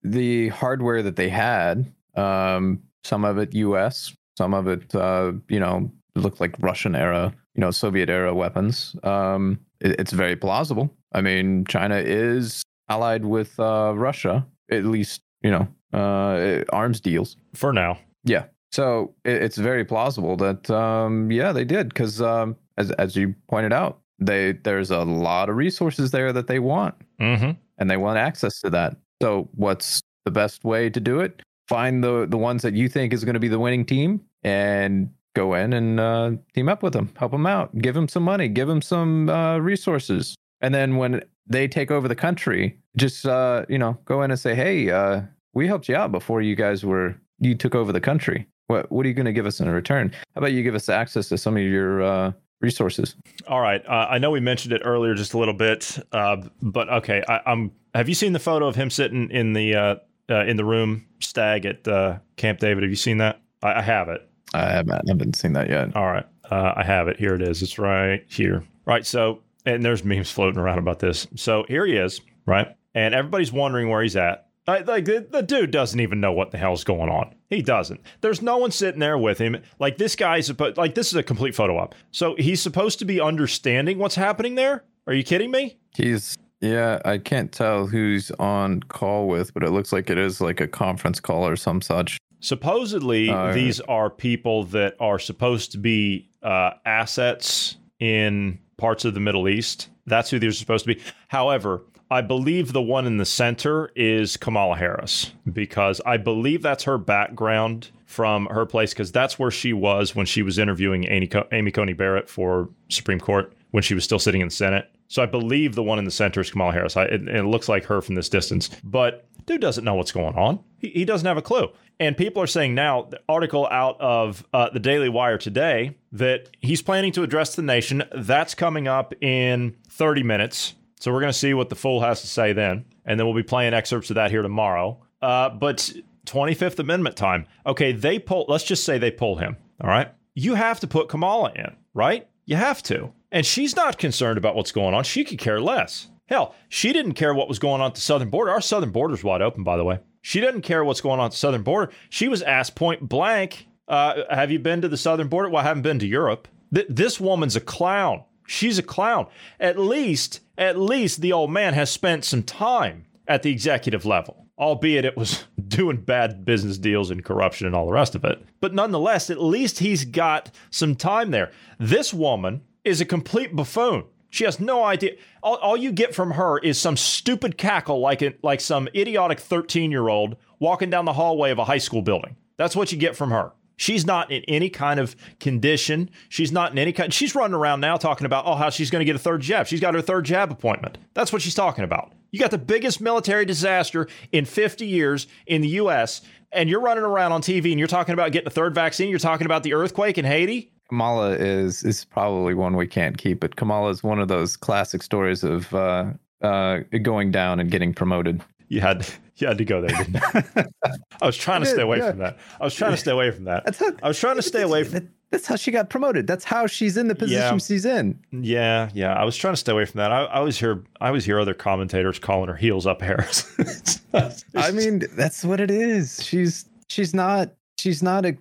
Speaker 2: the hardware that they had, um, some of it U.S., some of it, uh, you know, looked like Russian era, you know, Soviet era weapons. Um, it, it's very plausible. I mean, China is allied with uh, Russia, at least, you know, uh, arms deals.
Speaker 1: For now,
Speaker 2: Yeah. So it, it's very plausible that, um, yeah, they did because, um, as as you pointed out, they there's a lot of resources there that they want
Speaker 1: mm-hmm.
Speaker 2: and they want access to that. So what's the best way to do it? Find the the ones that you think is going to be the winning team and go in and uh, team up with them, help them out, give them some money, give them some uh, resources, and then when they take over the country, just uh, you know go in and say, hey, uh, we helped you out before you guys were you took over the country. What what are you going to give us in return? How about you give us access to some of your uh, resources?
Speaker 1: All right. Uh, I know we mentioned it earlier just a little bit, but okay. I, I'm. Have you seen the photo of him sitting in the uh, in the room stag at uh, Camp David? Have you seen that? I, I have it.
Speaker 2: I haven't, I haven't seen that yet.
Speaker 1: All right. Uh, I have it. Here it is. It's right here. Right. So, and there's memes floating around about this. So here he is. Right. And everybody's wondering where he's at. Like, like the, the dude doesn't even know what the hell's going on. He doesn't. There's no one sitting there with him. Like this guy's supposed. Like this is a complete photo op. So he's supposed to be understanding what's happening there. Are you kidding me?
Speaker 2: He's yeah, I can't tell who's on call with, but it looks like it is like a conference call or some such.
Speaker 1: Supposedly,
Speaker 2: yeah.
Speaker 1: these are people that are supposed to be uh, assets in parts of the Middle East. That's who they're supposed to be. However, I believe the one in the center is Kamala Harris because I believe that's her background from her place because that's where she was when she was interviewing Amy, Co- Amy Coney Barrett for Supreme Court when she was still sitting in the Senate. So I believe the one in the center is Kamala Harris. I, it, it looks like her from this distance, but dude doesn't know what's going on. He, he doesn't have a clue. And people are saying now, the article out of uh, the Daily Wire today, that he's planning to address the nation. That's coming up in 30 minutes. So we're going to see what the fool has to say then. And then we'll be playing excerpts of that here tomorrow. Uh, but 25th Amendment time. Okay, they pull, let's just say they pull him. All right. You have to put Kamala in, right? You have to. And she's not concerned about what's going on. She could care less. Hell, she didn't care what was going on at the southern border. Our southern border's wide open, by the way. She doesn't care what's going on at the southern border. She was asked point blank, uh, "Have you been to the southern border?" Well, I haven't been to Europe. Th- this woman's a clown. She's a clown. At least, at least the old man has spent some time at the executive level, albeit it was (laughs) doing bad business deals and corruption and all the rest of it. But nonetheless, at least he's got some time there. This woman is a complete buffoon. She has no idea. All, all you get from her is some stupid cackle like it, like some idiotic 13 year old walking down the hallway of a high school building. That's what you get from her. She's not in any kind of condition. She's not in any kind. She's running around now talking about oh how she's going to get a third jab. She's got her third jab appointment. That's what she's talking about. You got the biggest military disaster in 50 years in the U.S. and you're running around on TV and you're talking about getting a third vaccine. You're talking about the earthquake in Haiti.
Speaker 2: Kamala is is probably one we can't keep. But Kamala is one of those classic stories of uh, uh, going down and getting promoted.
Speaker 1: You had you had to go there. Didn't you? (laughs) I was trying to stay away yeah. from that. I was trying to stay away from that. How, I was trying to stay away from.
Speaker 2: That's how she got promoted. That's how she's in the position yeah. she's in.
Speaker 1: Yeah, yeah. I was trying to stay away from that. I, I always hear I always hear other commentators calling her heels up Harris. (laughs)
Speaker 2: I mean, that's what it is. She's she's not she's not a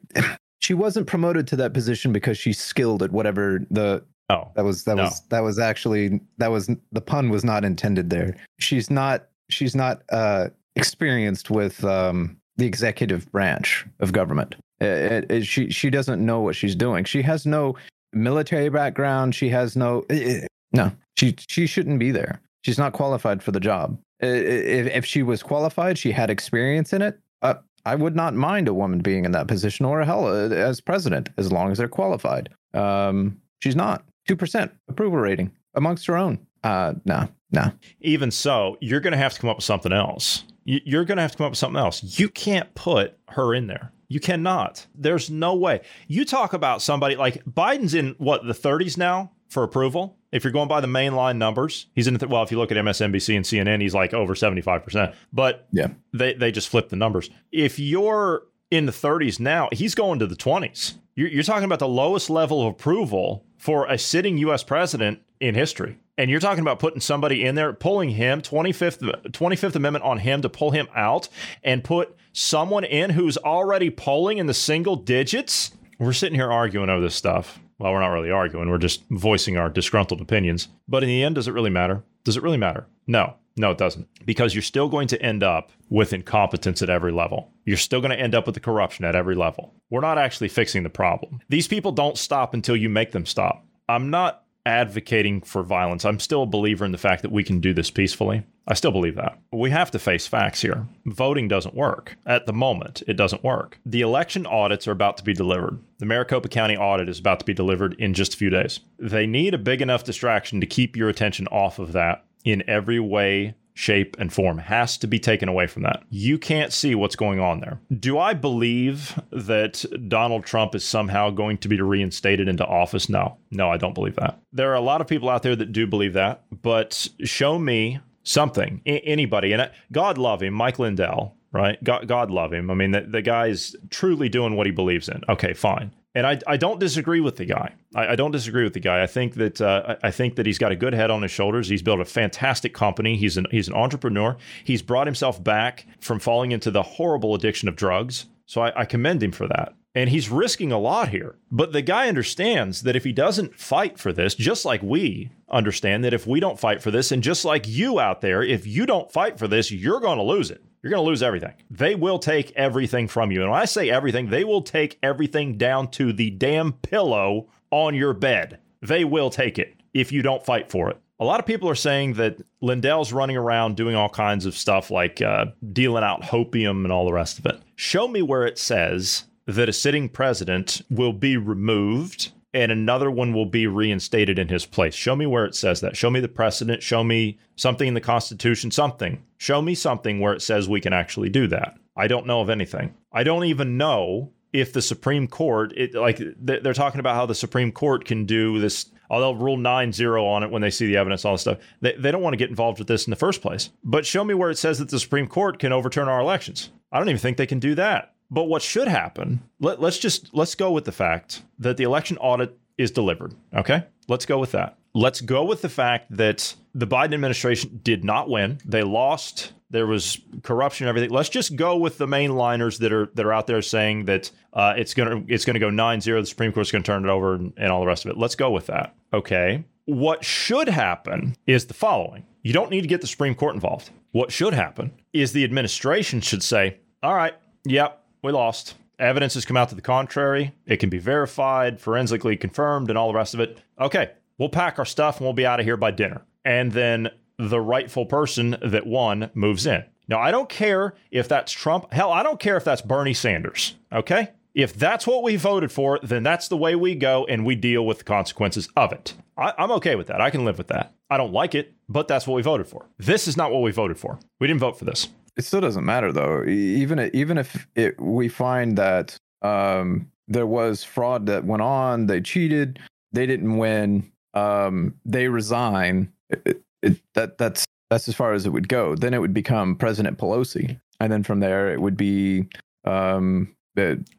Speaker 2: she wasn't promoted to that position because she's skilled at whatever the
Speaker 1: oh
Speaker 2: that was that no. was that was actually that was the pun was not intended there. She's not she's not uh experienced with um the executive branch of government. It, it, she she doesn't know what she's doing. She has no military background. She has no it, no. She she shouldn't be there. She's not qualified for the job. If, if she was qualified she had experience in it uh, I would not mind a woman being in that position or hell uh, as president as long as they're qualified. Um, she's not. 2% approval rating amongst her own. Uh, no, no.
Speaker 1: Even so, you're going to have to come up with something else. You're going to have to come up with something else. You can't put her in there. You cannot. There's no way. You talk about somebody like Biden's in what, the 30s now for approval? If you're going by the mainline numbers, he's in the, well, if you look at MSNBC and CNN, he's like over 75%. But
Speaker 2: yeah,
Speaker 1: they, they just flip the numbers. If you're in the 30s now, he's going to the 20s. You're, you're talking about the lowest level of approval for a sitting U.S. president in history. And you're talking about putting somebody in there, pulling him, 25th, 25th Amendment on him to pull him out and put someone in who's already polling in the single digits. We're sitting here arguing over this stuff well, we're not really arguing. We're just voicing our disgruntled opinions. But in the end, does it really matter? Does it really matter? No, no, it doesn't. Because you're still going to end up with incompetence at every level. You're still going to end up with the corruption at every level. We're not actually fixing the problem. These people don't stop until you make them stop. I'm not advocating for violence. I'm still a believer in the fact that we can do this peacefully. I still believe that. We have to face facts here. Voting doesn't work. At the moment, it doesn't work. The election audits are about to be delivered. The Maricopa County audit is about to be delivered in just a few days. They need a big enough distraction to keep your attention off of that in every way shape, and form has to be taken away from that. You can't see what's going on there. Do I believe that Donald Trump is somehow going to be reinstated into office? No. No, I don't believe that. There are a lot of people out there that do believe that, but show me something, I- anybody, and God love him, Mike Lindell, right? God, God love him. I mean, the, the guy's truly doing what he believes in. Okay, fine and I, I don't disagree with the guy. I, I don't disagree with the guy. I think that uh, I think that he's got a good head on his shoulders. He's built a fantastic company. He's an he's an entrepreneur. He's brought himself back from falling into the horrible addiction of drugs. So I, I commend him for that. And he's risking a lot here. But the guy understands that if he doesn't fight for this, just like we understand that if we don't fight for this, and just like you out there, if you don't fight for this, you're going to lose it you're going to lose everything. They will take everything from you. And when I say everything, they will take everything down to the damn pillow on your bed. They will take it if you don't fight for it. A lot of people are saying that Lindell's running around doing all kinds of stuff like uh, dealing out hopium and all the rest of it. Show me where it says that a sitting president will be removed and another one will be reinstated in his place. Show me where it says that. Show me the precedent. Show me something in the Constitution, something. Show me something where it says we can actually do that. I don't know of anything. I don't even know if the Supreme Court, it, like they're talking about how the Supreme Court can do this, oh, they'll rule 9 0 on it when they see the evidence, all this stuff. They, they don't want to get involved with this in the first place. But show me where it says that the Supreme Court can overturn our elections. I don't even think they can do that. But what should happen, let, let's just let's go with the fact that the election audit is delivered. Okay? Let's go with that. let's go with the fact that the Biden administration did not win. They lost. There was corruption and everything. Let's just go with the mainliners that are that are out there saying that uh, it's gonna it's gonna go 9-0. The Supreme Court's gonna turn it over and, and all the rest of it. Let's go with that. Okay. What should happen is the following. You don't need to get the Supreme Court involved. What should happen is the administration should say, "All right, yep, we lost evidence has come out to the contrary. It can be verified, forensically confirmed, and all the rest of it. Okay, we'll pack our stuff and we'll be out of here by dinner. And then the rightful person that won moves in. Now, I don't care if that's Trump. Hell, I don't care if that's Bernie Sanders. Okay? If that's what we voted for, then that's the way we go and we deal with the consequences of it. I, am okay with that. I can live with that. I don't like it, but that's what we voted for. This is not what we voted for. We didn't vote for this.
Speaker 2: It still doesn't matter though. Even even if it, we find that um, there was fraud that went on, they cheated, they didn't win, um, they resign. It, it, that that's that's as far as it would go. Then it would become President Pelosi, and then from there it would be um,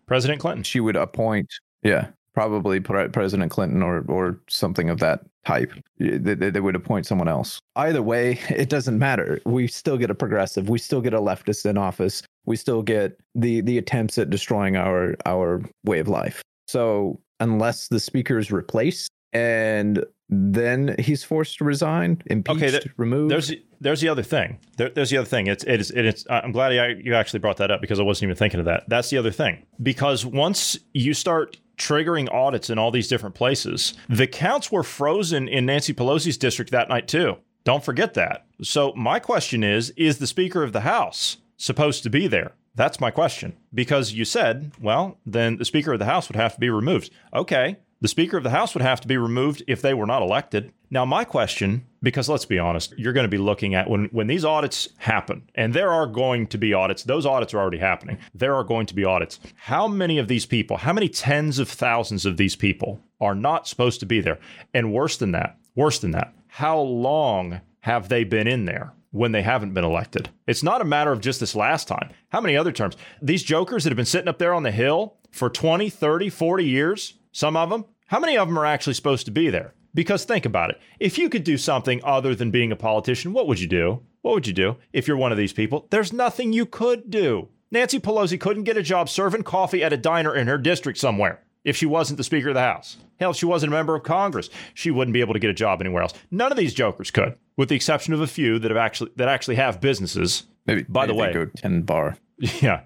Speaker 1: President Clinton.
Speaker 2: She would appoint, yeah, probably President Clinton or or something of that type. They, they, would appoint someone else. Either way, (laughs) it doesn't matter. We still get a progressive. We still get a leftist in office. We still get the the attempts at destroying our our way of life. So unless the speaker is replaced and then he's forced to resign, impeached, okay, there, removed.
Speaker 1: There's there's the other thing. There, there's the other thing. It's it is it's. I'm glad you actually brought that up because I wasn't even thinking of that. That's the other thing. Because once you start triggering audits in all these different places. The counts were frozen in Nancy Pelosi's district that night, too. Don't forget that. So, my question is Is the Speaker of the House supposed to be there? That's my question. Because you said, well, then the Speaker of the House would have to be removed. Okay. The Speaker of the House would have to be removed if they were not elected. Now, my question, because let's be honest, you're going to be looking at when, when these audits happen, and there are going to be audits, those audits are already happening. There are going to be audits. How many of these people, how many tens of thousands of these people are not supposed to be there? And worse than that, worse than that, how long have they been in there? when they haven't been elected. It's not a matter of just this last time. How many other terms? These jokers that have been sitting up there on the Hill for 20, 30, 40 years, some of them, how many of them are actually supposed to be there? Because think about it. If you could do something other than being a politician, what would you do? What would you do if you're one of these people? There's nothing you could do. Nancy Pelosi couldn't get a job serving coffee at a diner in her district somewhere if she wasn't the Speaker of the House. Hell, if she wasn't a member of Congress, she wouldn't be able to get a job anywhere else. None of these jokers could, with the exception of a few that have actually that actually have businesses.
Speaker 2: Maybe. By maybe the way, go ten bar. (laughs)
Speaker 1: Yeah,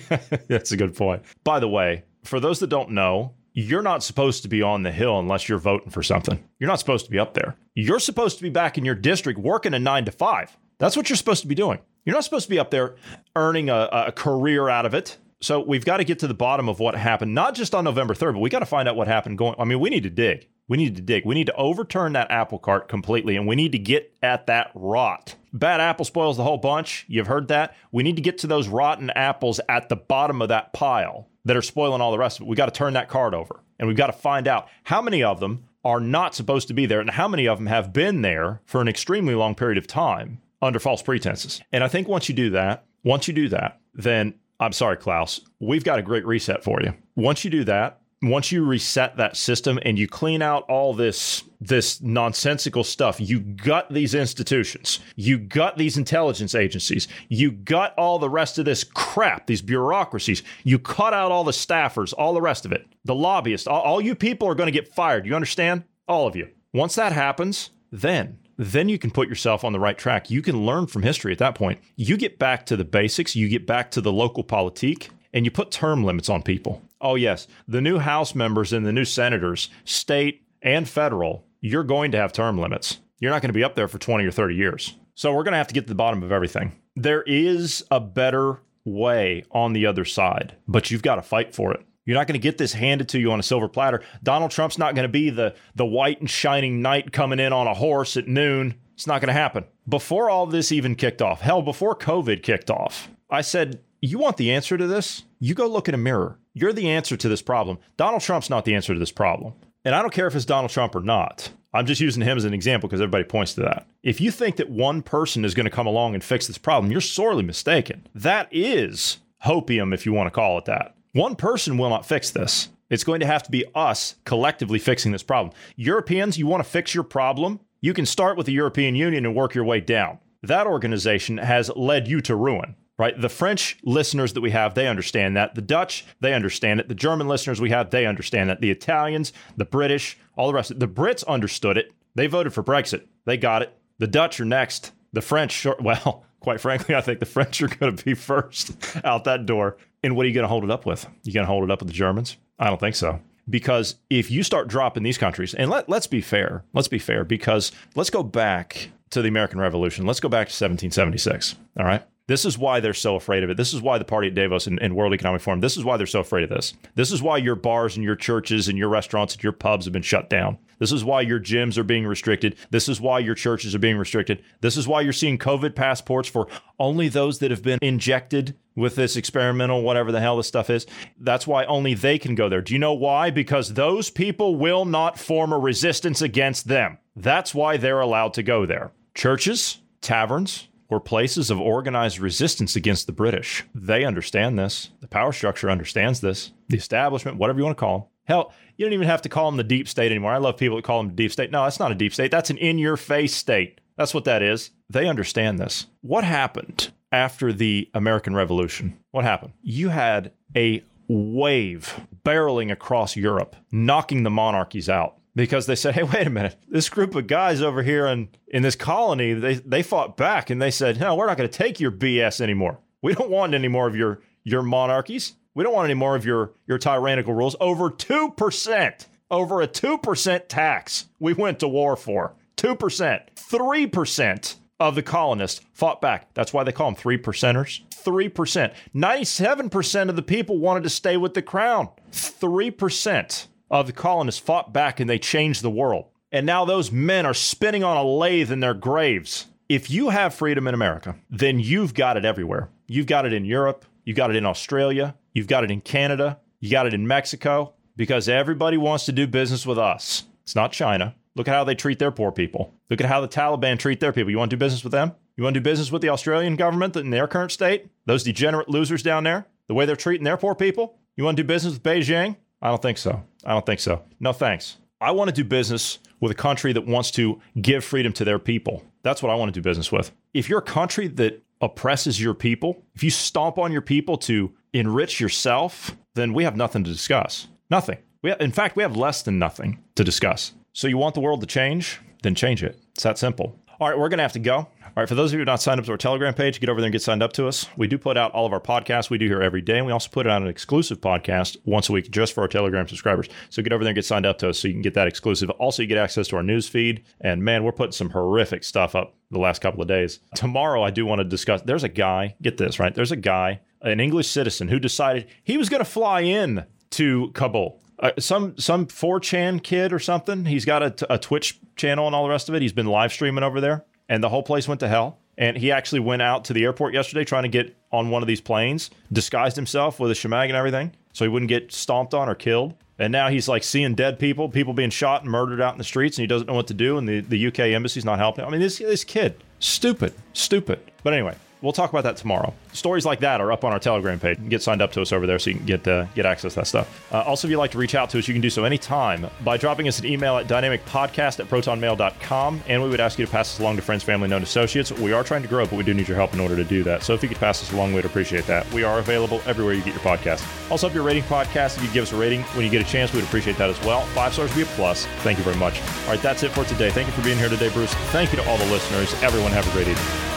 Speaker 1: (laughs) that's a good point. By the way, for those that don't know, you're not supposed to be on the hill unless you're voting for something. You're not supposed to be up there. You're supposed to be back in your district working a nine to five. That's what you're supposed to be doing. You're not supposed to be up there earning a, a career out of it. So we've got to get to the bottom of what happened, not just on November 3rd, but we got to find out what happened going. I mean, we need to dig. We need to dig. We need to overturn that apple cart completely, and we need to get at that rot. Bad apple spoils the whole bunch. You've heard that. We need to get to those rotten apples at the bottom of that pile that are spoiling all the rest of it. We got to turn that card over and we've got to find out how many of them are not supposed to be there and how many of them have been there for an extremely long period of time under false pretenses. And I think once you do that, once you do that, then I'm sorry, Klaus, we've got a great reset for you. Once you do that, once you reset that system and you clean out all this this nonsensical stuff you gut these institutions you gut these intelligence agencies you gut all the rest of this crap these bureaucracies you cut out all the staffers all the rest of it the lobbyists all, all you people are going to get fired you understand all of you once that happens then then you can put yourself on the right track. You can learn from history at that point. You get back to the basics, you get back to the local politique, and you put term limits on people. Oh, yes, the new House members and the new senators, state and federal, you're going to have term limits. You're not going to be up there for 20 or 30 years. So we're going to have to get to the bottom of everything. There is a better way on the other side, but you've got to fight for it. You're not going to get this handed to you on a silver platter. Donald Trump's not going to be the the white and shining knight coming in on a horse at noon. It's not going to happen. Before all this even kicked off, hell, before COVID kicked off, I said you want the answer to this? You go look in a mirror. You're the answer to this problem. Donald Trump's not the answer to this problem. And I don't care if it's Donald Trump or not. I'm just using him as an example because everybody points to that. If you think that one person is going to come along and fix this problem, you're sorely mistaken. That is hopium, if you want to call it that. One person will not fix this. It's going to have to be us collectively fixing this problem. Europeans, you want to fix your problem? You can start with the European Union and work your way down. That organization has led you to ruin right? The French listeners that we have, they understand that. The Dutch, they understand it. The German listeners we have, they understand that. The Italians, the British, all the rest. Of. The Brits understood it. They voted for Brexit. They got it. The Dutch are next. The French, (laughs) well, quite frankly, I think the French are going to be (laughs) first out that door. And what are you going to hold it up with? You going to hold it up with the Germans? I don't think so. Because if you start dropping these countries, and let, let's be fair, let's be fair, because let's go back to the American Revolution. Let's go back to 1776. All right. This is why they're so afraid of it. This is why the party at Davos and, and, World Economic Forum, this is why they're so afraid of this. This is why your bars and your churches and your restaurants and your pubs have been shut down. This is why your gyms are being restricted. This is why your churches are being restricted. This is why you're seeing COVID passports for only those that have been injected with this experimental, whatever the hell this stuff is. That's why only they can go there. Do you know why? Because those people will not form a resistance against them. That's why they're allowed to go there. Churches, taverns, were places of organized resistance against the British. They understand this. The power structure understands this. The establishment, whatever you want to call them. Hell, you don't even have to call them the deep state anymore. I love people that call them the deep state. No, that's not a deep state. That's an in your face state. That's what that is. They understand this. What happened after the American Revolution? What happened? You had a wave barreling across Europe, knocking the monarchies out because they said, "Hey, wait a minute! This group of guys over here in in this colony, they they fought back and they said, no, we're not going to take your BS anymore. We don't want any more of your your monarchies. We don't want any more of your your tyrannical rules. Over two percent, over a two percent tax, we went to war for two percent, three percent." Of the colonists fought back. That's why they call them three percenters. 3%. 97% of the people wanted to stay with the crown. 3% of the colonists fought back and they changed the world. And now those men are spinning on a lathe in their graves. If you have freedom in America, then you've got it everywhere. You've got it in Europe, you've got it in Australia, you've got it in Canada, you got it in Mexico, because everybody wants to do business with us. It's not China. Look at how they treat their poor people. Look at how the Taliban treat their people. You want to do business with them? You want to do business with the Australian government in their current state? Those degenerate losers down there? The way they're treating their poor people? You want to do business with Beijing? I don't think so. I don't think so. No thanks. I want to do business with a country that wants to give freedom to their people. That's what I want to do business with. If you're a country that oppresses your people, if you stomp on your people to enrich yourself, then we have nothing to discuss. Nothing. We have, in fact, we have less than nothing to discuss. So you want the world to change? Then change it. It's that simple. All right, we're going to have to go. All right, for those of you who are not signed up to our Telegram page, get over there and get signed up to us. We do put out all of our podcasts we do here every day, and we also put out an exclusive podcast once a week just for our Telegram subscribers. So get over there and get signed up to us so you can get that exclusive. Also, you get access to our news feed. And man, we're putting some horrific stuff up the last couple of days. Tomorrow, I do want to discuss. There's a guy, get this, right? There's a guy, an English citizen, who decided he was going to fly in to Kabul. Uh, some some 4chan kid or something. He's got a Twitch channel and all the rest of it. He's been live streaming over there and the whole place went to hell. And he actually went out to the airport yesterday trying to get on one of these planes, disguised himself with a shemag and everything so he wouldn't get stomped on or killed. And now he's like seeing dead people, people being shot and murdered out in the streets, and he doesn't know what to do. And the, the UK embassy's not helping. I mean, this, this kid, stupid, stupid. But anyway, we'll talk about that tomorrow. Stories like that are up on our Telegram page. Get signed up to us over there so you can get uh, get access to that stuff. Uh, also, if you'd like to reach out to us, you can do so anytime by dropping us an email at dynamicpodcast at protonmail.com. And we would ask you to pass us along to friends, family, known associates. We are trying to grow, but we do need your help in order to do that. So if you could pass us along, we'd appreciate that. We are available everywhere you get your podcast. Also, if you're rating podcast, if you give us a rating when you get a chance, we'd appreciate that as well. Five stars would be a plus. Thank you very much. All right, that's it for today. Thank you for being here today, Bruce. Thank you to all the listeners. Everyone have a great evening.